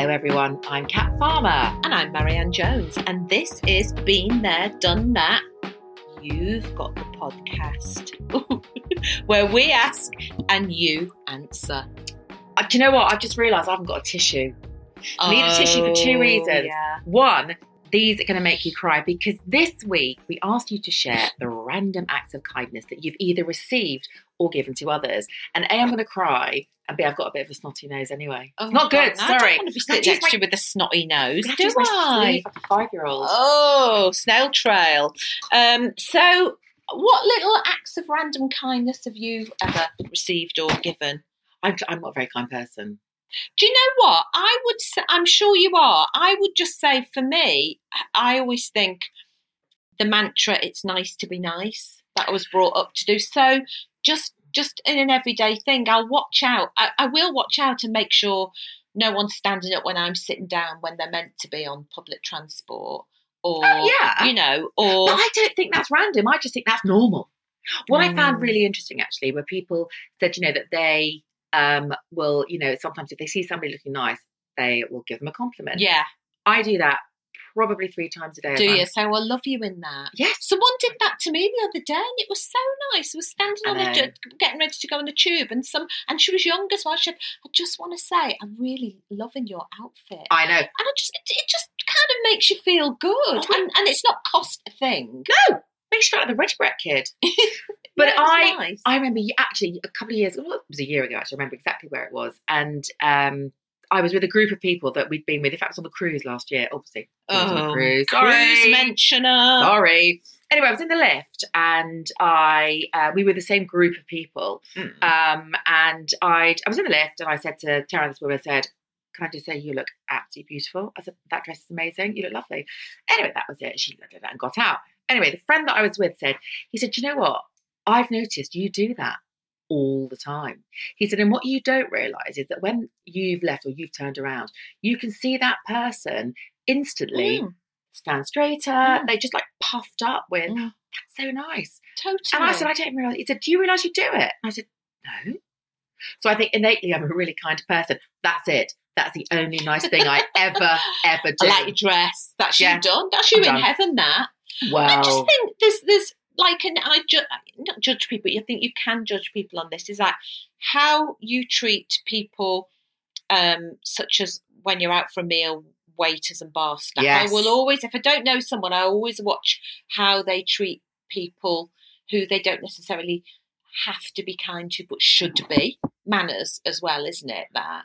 Hello, everyone. I'm Kat Farmer. And I'm Marianne Jones, and this is Been There, Done That. You've got the podcast where we ask and you answer. Uh, do you know what? I've just realised I haven't got a tissue. I need a tissue for two reasons. Yeah. One, these are going to make you cry because this week we asked you to share the random acts of kindness that you've either received or given to others. And A, I'm going to cry, and B, I've got a bit of a snotty nose anyway. Oh, Not good, God, I sorry. don't want to be sitting next to you with a snotty nose, do gonna have to use my I? like a five-year-old. Oh, snail trail. Um, so, what little acts of random kindness have you ever received or given? I'm, I'm not a very kind person. Do you know what? I would say, I'm sure you are. I would just say for me, I always think the mantra, it's nice to be nice, that I was brought up to do. So just just in an everyday thing, I'll watch out. I, I will watch out and make sure no one's standing up when I'm sitting down when they're meant to be on public transport. Or, Oh, yeah. you know, or But I don't think that's random. I just think that's normal. What I found Mm. really interesting actually were people said, you know, that they um, will, you know, sometimes if they see somebody looking nice, they will give them a compliment. yeah, I do that probably three times a day. do you? So I love you in that. Yes. Someone did that to me the other day, and it was so nice. I was standing I on the know. getting ready to go on the tube, and some and she was young as well. She said, "I just want to say, I'm really loving your outfit," I know. and I just it, it just kind of makes you feel good, Oh, and and it's not cost a thing. No, makes you feel like the Brett kid. But Yeah, I, nice. I remember actually a couple of years, well, it was a year ago actually, I remember exactly where it was. And um, I was with a group of people that we'd been with. In fact, I was on the cruise last year, obviously. I was on the Oh, cruise. cruise mentioner. Sorry. Anyway, I was in the lift and I, uh, we were the same group of people. Mm. Um, and I, I was in the lift and I said to Tara, this woman, I said, can I just say you look absolutely beautiful? I said, that dress is amazing. You look lovely. Anyway, that was it. She looked at that and got out. Anyway, the friend that I was with said, he said, "Do you know what? I've noticed you do that all the time. He said, and what you don't realise is that when you've left or you've turned around, you can see that person instantly Mm, stand straighter. Mm. They just like puffed up with, Mm. that's so nice. totally. And I said, I don't realise. He said, Do you realise you do it? And I said, No. So I think innately I'm a really kind person. That's it. That's the only nice thing I ever, ever do. I like your dress. That's Yeah. you done. That's you I'm in done. heaven. That. I just think there's there's like and I ju- not judge people. You think you can judge people on this? Is that how you treat people, um, such as when you're out for a meal, waiters and bar staff. Yes. I will always, if I don't know someone, I always watch how they treat people who they don't necessarily have to be kind to, but should be manners as well, isn't it? That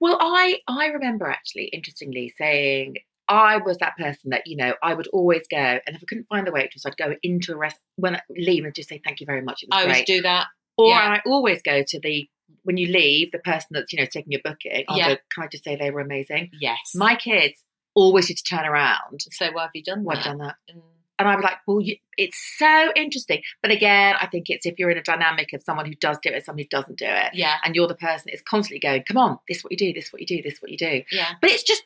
Well, I I remember actually, interestingly, saying I was that person that you know I would always go, and if I couldn't find the waitress, I'd go into a rest when I leave and just say thank you very much. It was I always great. do that. or yeah. I always go to the when you leave, the person that's you know taking your booking. I'll Yeah. go, Can I just say they were amazing? Yes. My kids always used to turn around. so why have you done Why that? have done that? Mm. And I was like, well, you, it's so interesting. But again, I think it's if you're in a dynamic of someone who does do it, someone who doesn't do it, Yeah. and you're the person that's constantly going, come on, this is what you do, this is what you do, this is what you do. Yeah. But it's just,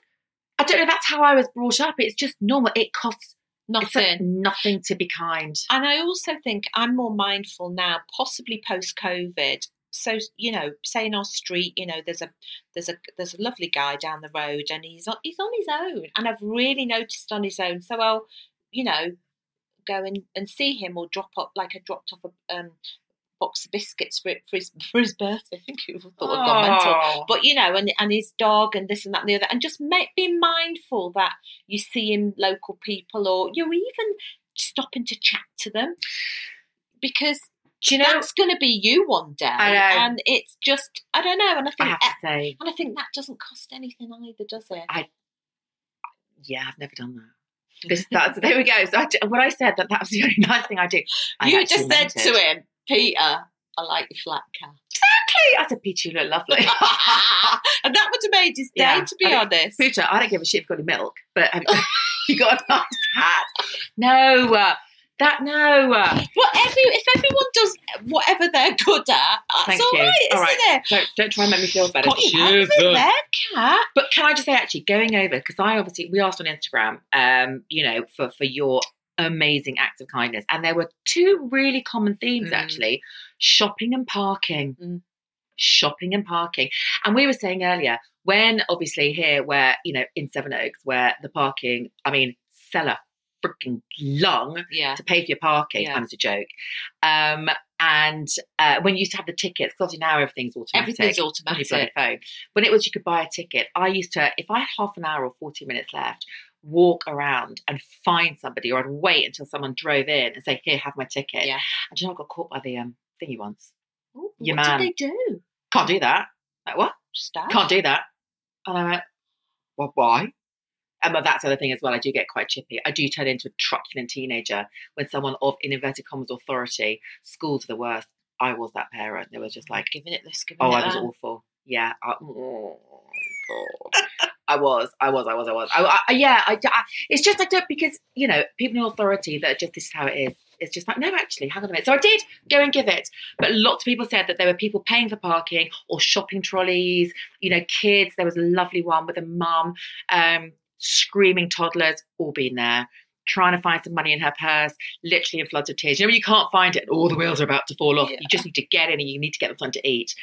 I don't know, that's how I was brought up. It's just normal. It costs Nothing. nothing to be kind. And I also think I'm more mindful now, possibly post COVID. So you know, say in our street, you know, there's a there's a there's a lovely guy down the road, and he's on he's on his own, and I've really noticed on his own. So I'll, you know, go and, and see him or drop up like I dropped off a um, box of biscuits for for his for his birthday. I think people thought I'd gone mental Oh. but you know, and and his dog and this and that and the other, and just make, be mindful that you see him local people or you're even stopping to chat to them because Do you know, that's going to be you one day, I and it's just I don't know, and I I think have to say, and I think that doesn't cost anything either, does it? yeah, I've never done that. This, that's, there we go. So I, when I said that that was the only nice thing I do, I you just said to him, Peter, I like your flat Kat. Exactly. I said, Peter, you look lovely. and that would have made his day, Yeah. to be I mean, honest. Peter, I don't give a shit if you've got any milk, but have you, you got a nice hat. No, uh, that, no. Uh, Well, every, if everyone does whatever they're good at, that's Thank all you. right, All isn't it? don't, don't try and make me feel better. Got your hands there, cat. But can I just say, actually, going over because I obviously we asked on Instagram, um, you know, for for your amazing acts of kindness, and there were two really common themes Mm. actually: shopping and parking. Mm. Shopping and parking, and we were saying earlier when obviously here, where you know in Sevenoaks, where the parking, I mean, cellar freaking long Yeah. to pay for your parking. Yeah. A joke. Um, and uh, when you used to have the tickets, because obviously now everything's automatic Everything's on your automatic. phone. When it was you could buy a ticket, I used to, if I had half an hour or 40 minutes left, walk around and find somebody, or I'd wait until someone drove in and say, Here, have my ticket. Yeah. And you know, I got caught by the um, thingy once. Ooh, Your what man. did they do? Can't do that. Like, what? Staff? Can't do that. And I went, Well, why? And but that's the other thing as well. I do get quite chippy. I do turn into a truculent teenager when someone of, in inverted commas, authority, schools the worst. I was that parent. They were just like, giving it this, giving Oh, it I was that. awful. Yeah. I, oh, God. I was. I was. I was. I was. I, I, yeah. I, I. It's just I don't because you know people in authority that are just this is how it is. It's just like no, actually, hang on a minute. So I did go and give it, but lots of people said that there were people paying for parking or shopping trolleys. You know, kids. There was a lovely one with a mum, um, screaming toddlers, all been there. Trying to find some money in her purse, literally in floods of tears. You know, you can't find it, and all the wheels are about to fall off. Yeah. You just need to get in, and you need to get them something to eat.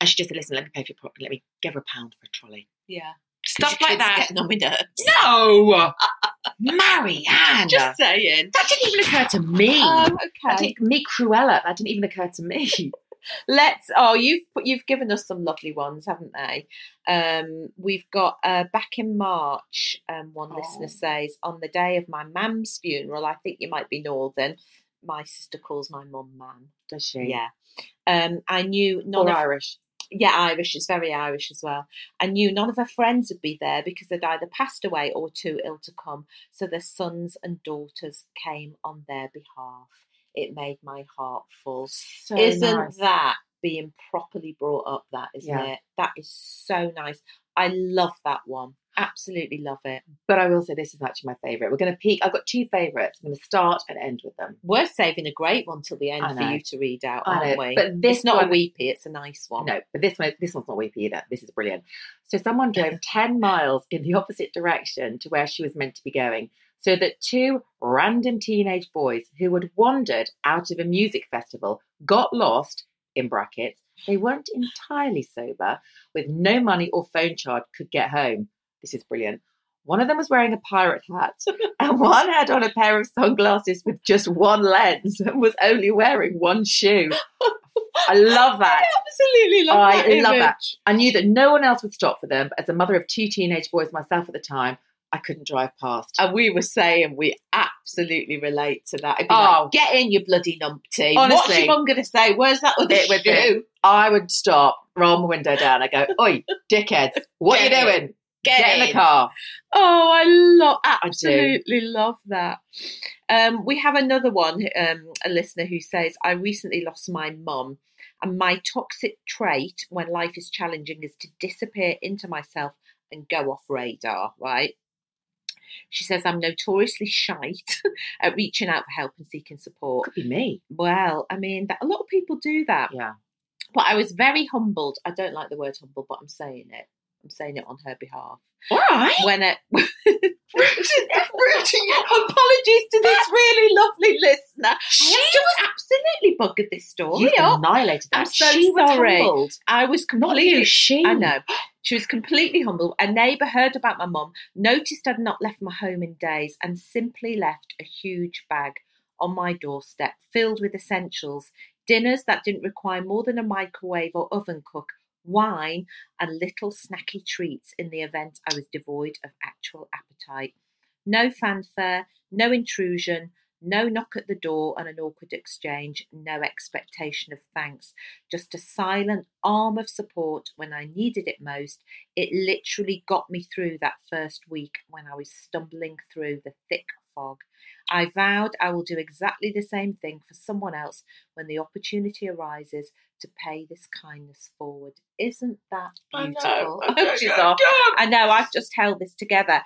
And she just said, "Listen, let me pay for your let me give her a pound for a trolley." Yeah. Stuff like that. Getting on my nerves. No, Marianne. Just saying. that didn't even occur to me. Oh, That okay. didn't, me, Cruella. That didn't even occur to me. Let's. Oh, you've you've given us some lovely ones, haven't they? Um, we've got uh, back in March. Um, one listener Oh. says on the day of my mum's funeral. I think you might be northern. My sister calls my mum mam. Does she? Yeah. Um, I knew none Or of Irish. Yeah, Irish is very Irish as well. I knew none of her friends would be there because they'd either passed away or too ill to come. So their sons and daughters came on their behalf. It made my heart full. So Isn't nice. that being properly brought up? That isn't Yeah. it? That is so nice. I love that one. Absolutely love it. But I will say this is actually my favourite. We're going to peek. I've got two favourites. I'm going to start and end with them. We're saving a great one till the end for you to read out, aren't we? but this it's not one- a weepy, it's a nice one. No, but this one, this one's not weepy either. This is brilliant. So someone drove ten miles in the opposite direction to where she was meant to be going, so that two random teenage boys who had wandered out of a music festival got lost. In brackets, they weren't entirely sober, with no money or phone charge, could get home. This is brilliant. One of them was wearing a pirate hat, and one had on a pair of sunglasses with just one lens and was only wearing one shoe. I love that. Absolutely love I that. love that. I knew that no one else would stop for them, but as a mother of two teenage boys myself at the time, I couldn't drive past. And we were saying we absolutely relate to that. Oh. like, get in, you bloody numpty. What's Honestly. your mum going to say? Where's that other It would be- shoe? I would stop, roll my window down, I go, Oi, dickheads, what are you Get in. doing? Get, in the car. Oh, I love, do. absolutely love that. Um, we have another one, um, a listener who says, I recently lost my mum. And my toxic trait when life is challenging is to disappear into myself and go off radar, right? She says, I'm notoriously shite at reaching out for help and seeking support. Could be me. Well, I mean, that, a lot of people do that. Yeah. But I was very humbled. I don't like the word humble, but I'm saying it. I'm saying it on her behalf. All right. When it, apologies to this really lovely listener. She just absolutely buggered this story You up. annihilated that. I'm so she was sorry. humbled. I was completely. you, she. I know. She was completely humble. A neighbour heard about my mum, noticed I'd not left my home in days, and simply left a huge bag on my doorstep filled with essentials, dinners that didn't require more than a microwave or oven cook, wine, and little snacky treats in the event I was devoid of actual appetite. No fanfare, no intrusion, No knock at the door and an awkward exchange, no expectation of thanks, just a silent arm of support when I needed it most. It literally got me through that first week when I was stumbling through the thick fog. I vowed I will do exactly the same thing for someone else when the opportunity arises to pay this kindness forward. Isn't that I know, beautiful? I oh, know, She's off. I know, I've just held this together.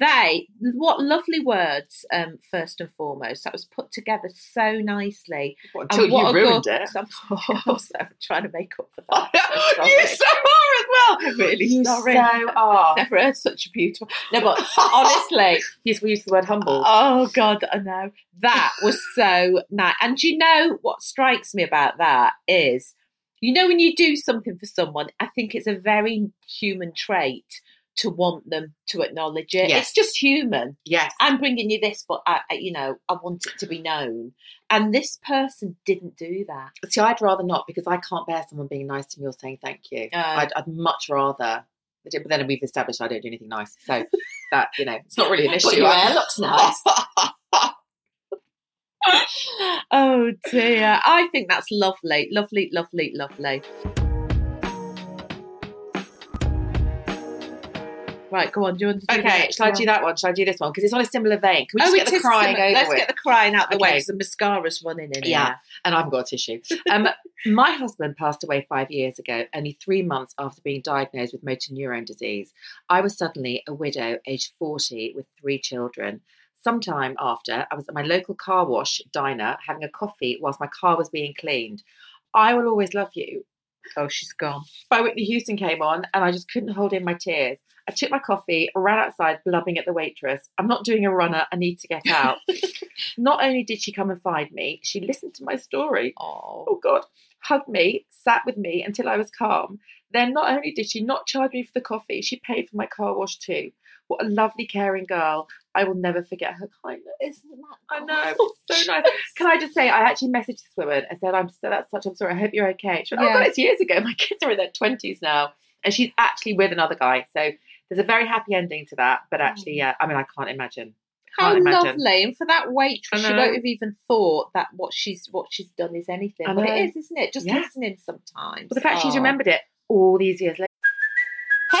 They, what lovely words, um, first and foremost. That was put together so nicely. And until what you ruined good- it. I'm also trying to make up for that. You so are as well. I'm really you sorry. so are. Never heard such a beautiful. No, but honestly, Yes, we use the word humble. oh god, I know that was so nice. And you know what strikes me about that is, you know, when you do something for someone, I think it's a very human trait to want them to acknowledge it. Yes. It's just human. yes. I'm bringing you this, but I, I, you know, I want it to be known. And this person didn't do that. See, I'd rather not because I can't bear someone being nice to me or saying thank you. Oh. I'd, I'd much rather. But then we've established I don't do anything nice, so that you know it's not really an issue. But your hair looks nice. oh dear. I think that's lovely, lovely, lovely, lovely. Right, go on. Do you want to do okay, shall I do that one? Shall I do this one? Because it's on a similar vein. Can we just oh, get the crying similar. over Let's with? get the crying out the way Okay. because the mascara's running in Yeah. here. and I haven't got a tissue. Um, my husband passed away five years ago, only three months after being diagnosed with motor neurone disease. I was suddenly a widow, aged 40, with three children. Sometime after, I was at my local car wash diner having a coffee whilst my car was being cleaned. I Will Always Love You Oh, she's gone. by Whitney Houston came on, and I just couldn't hold in my tears. I took my coffee, ran outside, blubbing at the waitress. I'm not doing a runner, I need to get out. not only did she come and find me, she listened to my story Oh, oh God, hugged me, sat with me until I was calm. Then not only did she not charge me for the coffee, she paid for my car wash too. What a lovely, caring girl. I will never forget her kindness. isn't that? I know, so nice. Can I just say, I actually messaged this woman and said, I'm so that's such, I'm sorry, I hope you're okay. She went, oh, Yeah. oh God, it's years ago. My kids are in their 20s now. And she's actually with another guy. So there's a very happy ending to that. But actually, mm. yeah, I mean, I can't imagine. How Can't imagine. lovely! And for that waitress, she won't have even thought that what she's what she's done is anything. But it is, isn't it? Just Yeah. listening sometimes. But the fact she's Oh. remembered it all these years later.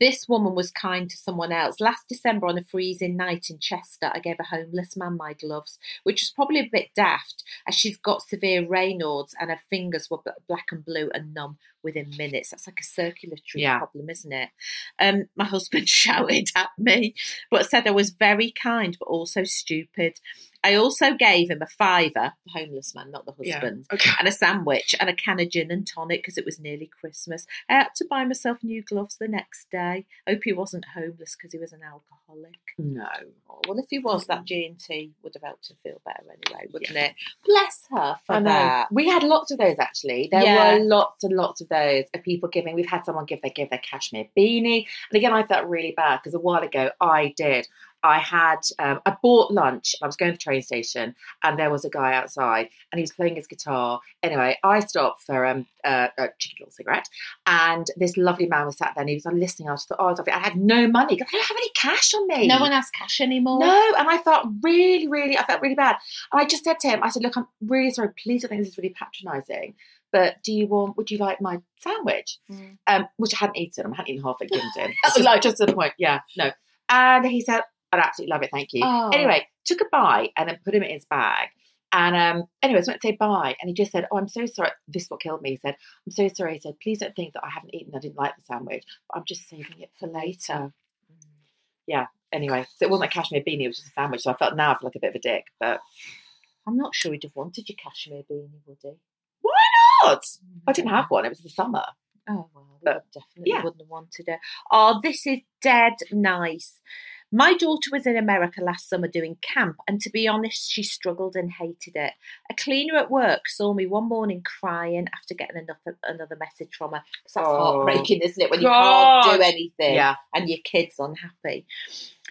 This woman was kind to someone else. Last December, on a freezing night in Chester, I gave a homeless man my gloves, which was probably a bit daft, as she's got severe Raynaud's and her fingers were black and blue and numb within minutes. That's like a circulatory Yeah. problem, isn't it? Um, my husband shouted at me, but said I was very kind, but also stupid. I also gave him a fiver, the homeless man, not the Yeah. husband, Okay. and a sandwich and a can of gin and tonic because it was nearly Christmas. I had to buy myself new gloves the next day. Hope he wasn't homeless because he was an alcoholic. No. Oh, well, if he was, that mm. G and T would have helped her feel better anyway, wouldn't it? Bless her for that. We had lots of those actually. There Yeah. were lots and lots of those of people giving. We've had someone give their give their cashmere beanie, and again, I felt really bad because a while ago I did. I had um, I bought lunch. I was going to the train station, and there was a guy outside, and he was playing his guitar. Anyway, I stopped for um, uh, a cheeky little cigarette, and this lovely man was sat there, and he was listening. I just thought, oh, I, was lovely. I had no money because I don't have any cash on me. No one has cash anymore. No, and I felt really, really, I felt really bad. And I just said to him, I said, look, I'm really sorry. Please don't think this is really patronising, but do you want, would you like my sandwich? Mm. Um, which I hadn't eaten. I hadn't eaten half it, given to him. Just, like, just to the point. Yeah, no. And he said, I'd absolutely love it. Thank you. Oh. Anyway, took a bite and then put him in his bag. And um, anyway, so I went to say bye, and he just said, "Oh, I'm so sorry." This is what killed me. He said, "I'm so sorry." He said, "Please don't think that I haven't eaten. I didn't like the sandwich, but I'm just saving it for later." Yeah. Anyway, so it wasn't a cashmere beanie; it was just a sandwich. So I felt now I feel like a bit of a dick, but I'm not sure he'd have wanted your cashmere beanie, would he? God, I didn't have one. It was the summer. Oh well, but definitely yeah. wouldn't have wanted it. Oh, this is dead nice. My daughter was in America last summer doing camp, and to be honest, she struggled and hated it. A cleaner at work saw me one morning crying after getting another, another message from her. that's Oh. heartbreaking, isn't it? When you can't do anything Yeah. and your kid's unhappy.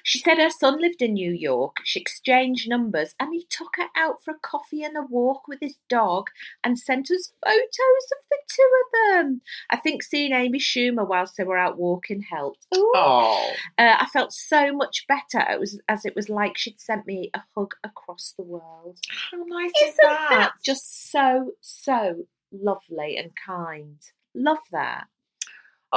She said her son lived in New York. She exchanged numbers and he took her out for a coffee and a walk with his dog and sent us photos of the two of them. I think seeing Amy Schumer whilst they were out walking helped. Oh. Uh, I felt so much better. It was as it was like she'd sent me a hug across the world. How nice Isn't is that? that just so so lovely and kind? Love that.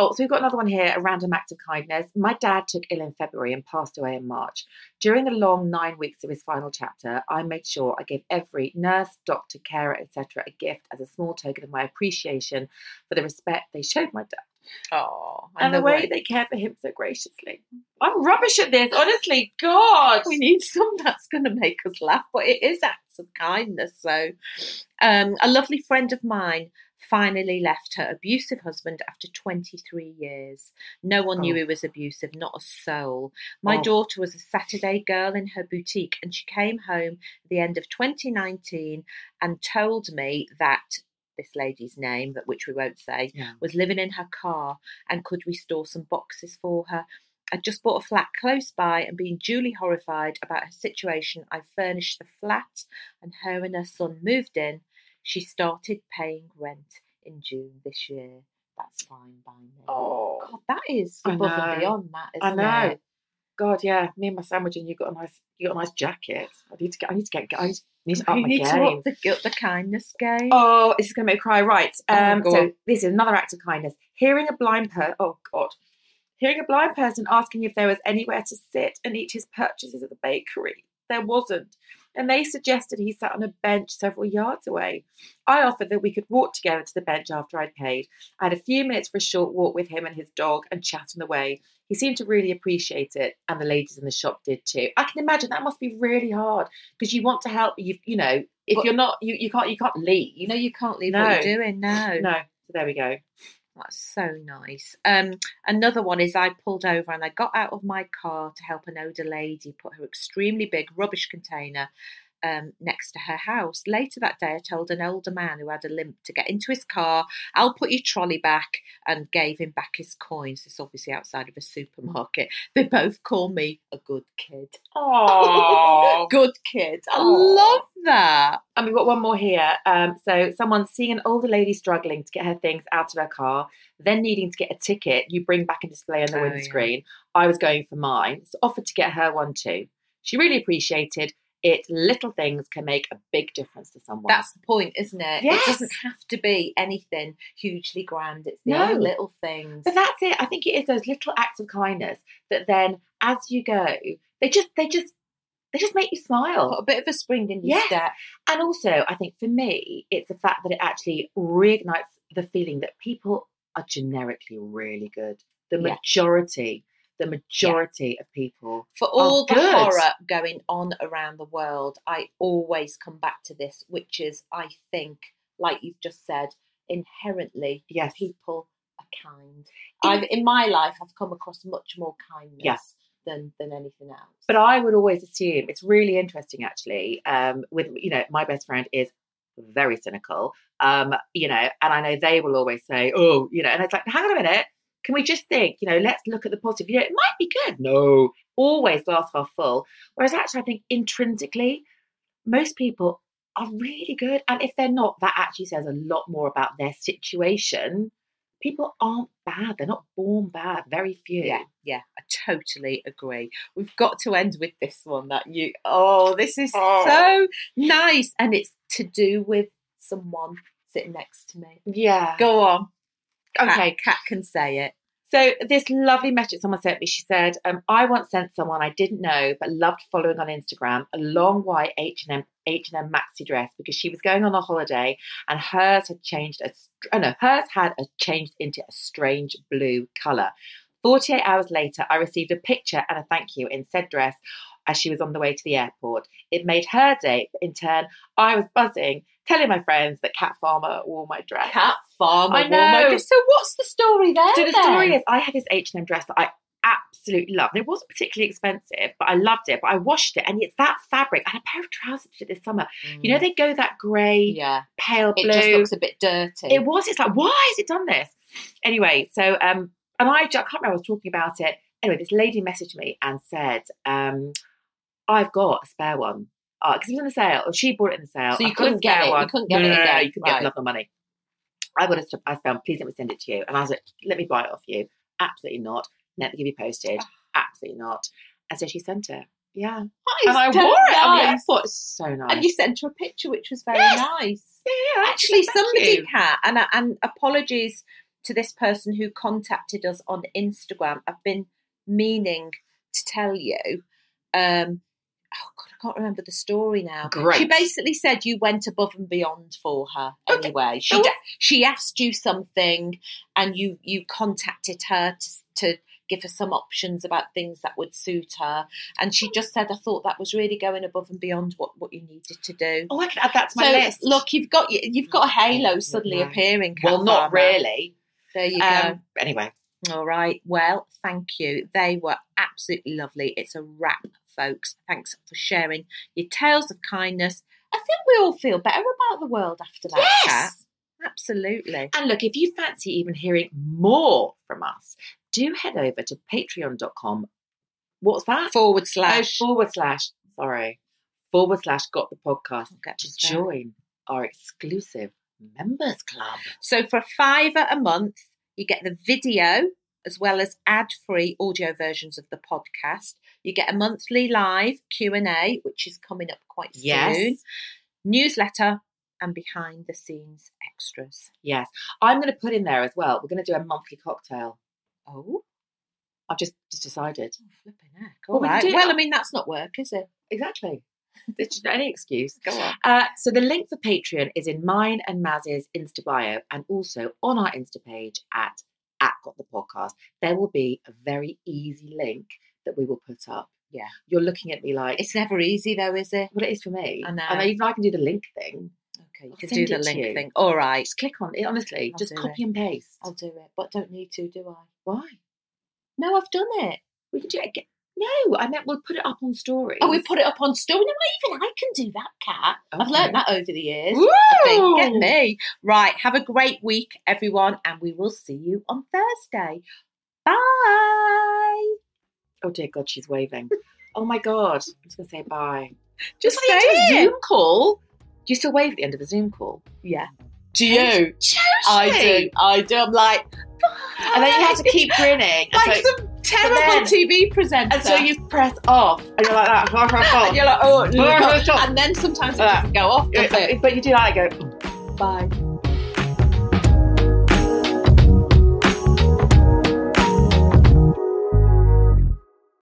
Oh, so we've got another one here, a random act of kindness. My dad took ill in February and passed away in March. During the long nine weeks of his final chapter, I made sure I gave every nurse, doctor, carer, etc. a gift as a small token of my appreciation for the respect they showed my dad Oh, and, the way they cared for him so graciously. I'm rubbish at this, honestly. God. we need some that's going to make us laugh, but it is acts of kindness. So, um, a lovely friend of mine finally left her abusive husband after 23 years. No one knew Oh. he was abusive, not a soul. My Oh. daughter was a Saturday girl in her boutique, and she came home at the end of 2019 and told me that. This lady's name, that which we won't say, Yeah. was living in her car and could we store some boxes for her? I'd just bought a flat close by and being duly horrified about her situation, I furnished the flat and her and her son moved in. She started paying rent in June this year. That's fine by me. Oh. God, that is I above and beyond that, I isn't know. it? God, yeah. Me and my sandwich, and you got a nice, you got a nice jacket. I need to get. I need to get. I need, to up You my need game. to up the, up the kindness game. Oh, this is going to make me cry. Right. Oh, Um, go so this is another act of kindness. Hearing a blind person. Oh God. Hearing a blind person asking if there was anywhere to sit and eat his purchases at the bakery. There wasn't. And they suggested he sat on a bench several yards away. I offered that we could walk together to the bench after I'd paid. I had a few minutes for a short walk with him and his dog and chat on the way. He seemed to really appreciate it, and the ladies in the shop did too. I can imagine that must be really hard because you want to help. You, you know, if But- you're not, you, you can't, you can't leave. you know, you can't leave No. what you're doing No, No. So there we go. That's so nice. Um, another one is I pulled over and I got out of my car to help an older lady put her extremely big rubbish container um, next to her house. Later that day, I told an older man who had a limp to get into his car. I'll put your trolley back and gave him back his coins. It's obviously outside of a supermarket. They both call me a good kid. Oh. Good kid. I love that. And we've got one more here. Um, so someone seeing an older lady struggling to get her things out of her car, then needing to get a ticket you bring back and display on the Oh, yeah. windscreen. I was going for mine, so offered to get her one too. She really appreciated it. Little things can make a big difference to someone. That's the point, isn't it? Yes. It doesn't have to be anything hugely grand. It's the No. little things. But that's it. I think it is those little acts of kindness that then, as you go, they just they just they just make you smile. A bit of a spring in your Yes. step. And also, I think for me, it's the fact that it actually reignites the feeling that people are generically really good. The Yeah. majority, the majority of people. For all the good. horror going on around the world, I always come back to this, which is, I think, like you've just said, inherently, Yes. people are kind. I've in my life, I've come across much more kindness Yes. than than anything else. But I would always assume it's really interesting, actually. Um, with you know, my best friend is very cynical. Um, you know, and I know they will always say, "Oh, you know," and it's like, hang on a minute. Can we just think, you know, let's look at the positive. You know, it might be good. No, always glass half full. Whereas actually, I think intrinsically, most people are really good. And if they're not, that actually says a lot more about their situation. People aren't bad. They're not born bad. Very few. Yeah, yeah, I totally agree. We've got to end with this one that you oh, this is Oh. so nice. And it's to do with someone sitting next to me. Yeah. Go on. Okay. Kat can say it. So this lovely message someone sent me. She said, um, "I once sent someone I didn't know but loved following on Instagram a long white H and M H and M maxi dress because she was going on a holiday and hers had changed. A, oh no, hers had a, changed into a strange blue color. Forty-eight hours later, I received a picture and a thank you in said dress as she was on the way to the airport. It made her day, but in turn, I was buzzing, telling my friends that Kat Farmer wore my dress. Kat Farmer. I know. So what's the story there? So the then? story is, I had this H and M dress that I absolutely loved. And it wasn't particularly expensive, but I loved it. But I washed it, and it's that fabric and a pair of trousers I this summer. You know, they go that grey, Mm. yeah, pale blue. it just looks a bit dirty. It was. It's like, why has it done this? Anyway, so um, and I, I can't remember. I was talking about it. Anyway, this lady messaged me and said, um, "I've got a spare one because it was in the sale. Or she bought it in the sale. So you I've got couldn't get spare it, you couldn't get no, it no, no, no. You couldn't get Right. enough of money. I got a. I found. Please let me send it to you. And I was like, let me buy it off you. Absolutely not. Let me give you postage. Absolutely not. And so she sent it. Yeah. That and I is so wore it on the nice. It's so nice. And you sent her a picture, which was very Yes. nice. yeah, yeah, Actually, thank somebody, you. Kat, and and apologies to this person who contacted us on Instagram. I've been meaning to tell you. Um, God, I can't remember the story now. Great. She basically said you went above and beyond for her. Okay. Anyway, she Oh. she asked you something, and you you contacted her to to give her some options about things that would suit her, and she just said, "I thought that was really going above and beyond what what you needed to do." Oh, I can add that to my so list. look, you've got you've got a halo suddenly Yeah. appearing. Kat well, not Farmer. really. There you Um, anyway. All right. Well, thank you. They were absolutely lovely. It's a wrap, folks. Thanks for sharing your tales of kindness. I think we all feel better about the world after that. Yes. Absolutely. And look, if you fancy even hearing more from us, do head over to patreon.com. What's that? Forward slash. Oh, forward slash, sorry, forward slash got the podcast get to join our exclusive members club. So for a fiver a month, you get the video as well as ad-free audio versions of the podcast. You get a monthly live Q&A, which is coming up quite soon. Yes. Newsletter and behind the scenes extras. Yes. I'm going to put in there as well. We're going to do a monthly cocktail. Oh, I've just, just decided. flipping heck. Well, All we can right. do Well. I mean, that's not work, is it? Exactly. Any excuse. Go on. Uh, so the link for Patreon is in mine and Maz's Insta bio, and also on our Insta page at at Got the Podcast. There will be a very easy link that we will put up. Yeah. you're looking at me like It's never easy, though, is it? well, it is for me. I know. And even I can do the link thing. Okay, you I'll can do the link you. thing. All right. Just click on it. Honestly, I'll just copy and paste. I'll do it, but don't need to, do I? Why? No, I've done it. We can do it again. No, I meant we'll put it up on oh, stories. Oh, we put it up on story. No, even I can do that, Kat. I've learned that over the years. I think. Get me. Right. Have a great week, everyone, and we will see you on Thursday. Bye. Oh dear God, she's waving. oh my God, I'm just gonna say bye. Just say it. Zoom call. Do you still wave at the end of a Zoom call? Yeah. Do you? I do. I do. I'm like, And then you have to keep grinning. And like so, some terrible then- TV presenter. and so you press off, and you're like that. and you're like, oh, and then sometimes it Ah. doesn't go off, does it? but you do that. I go. Bye.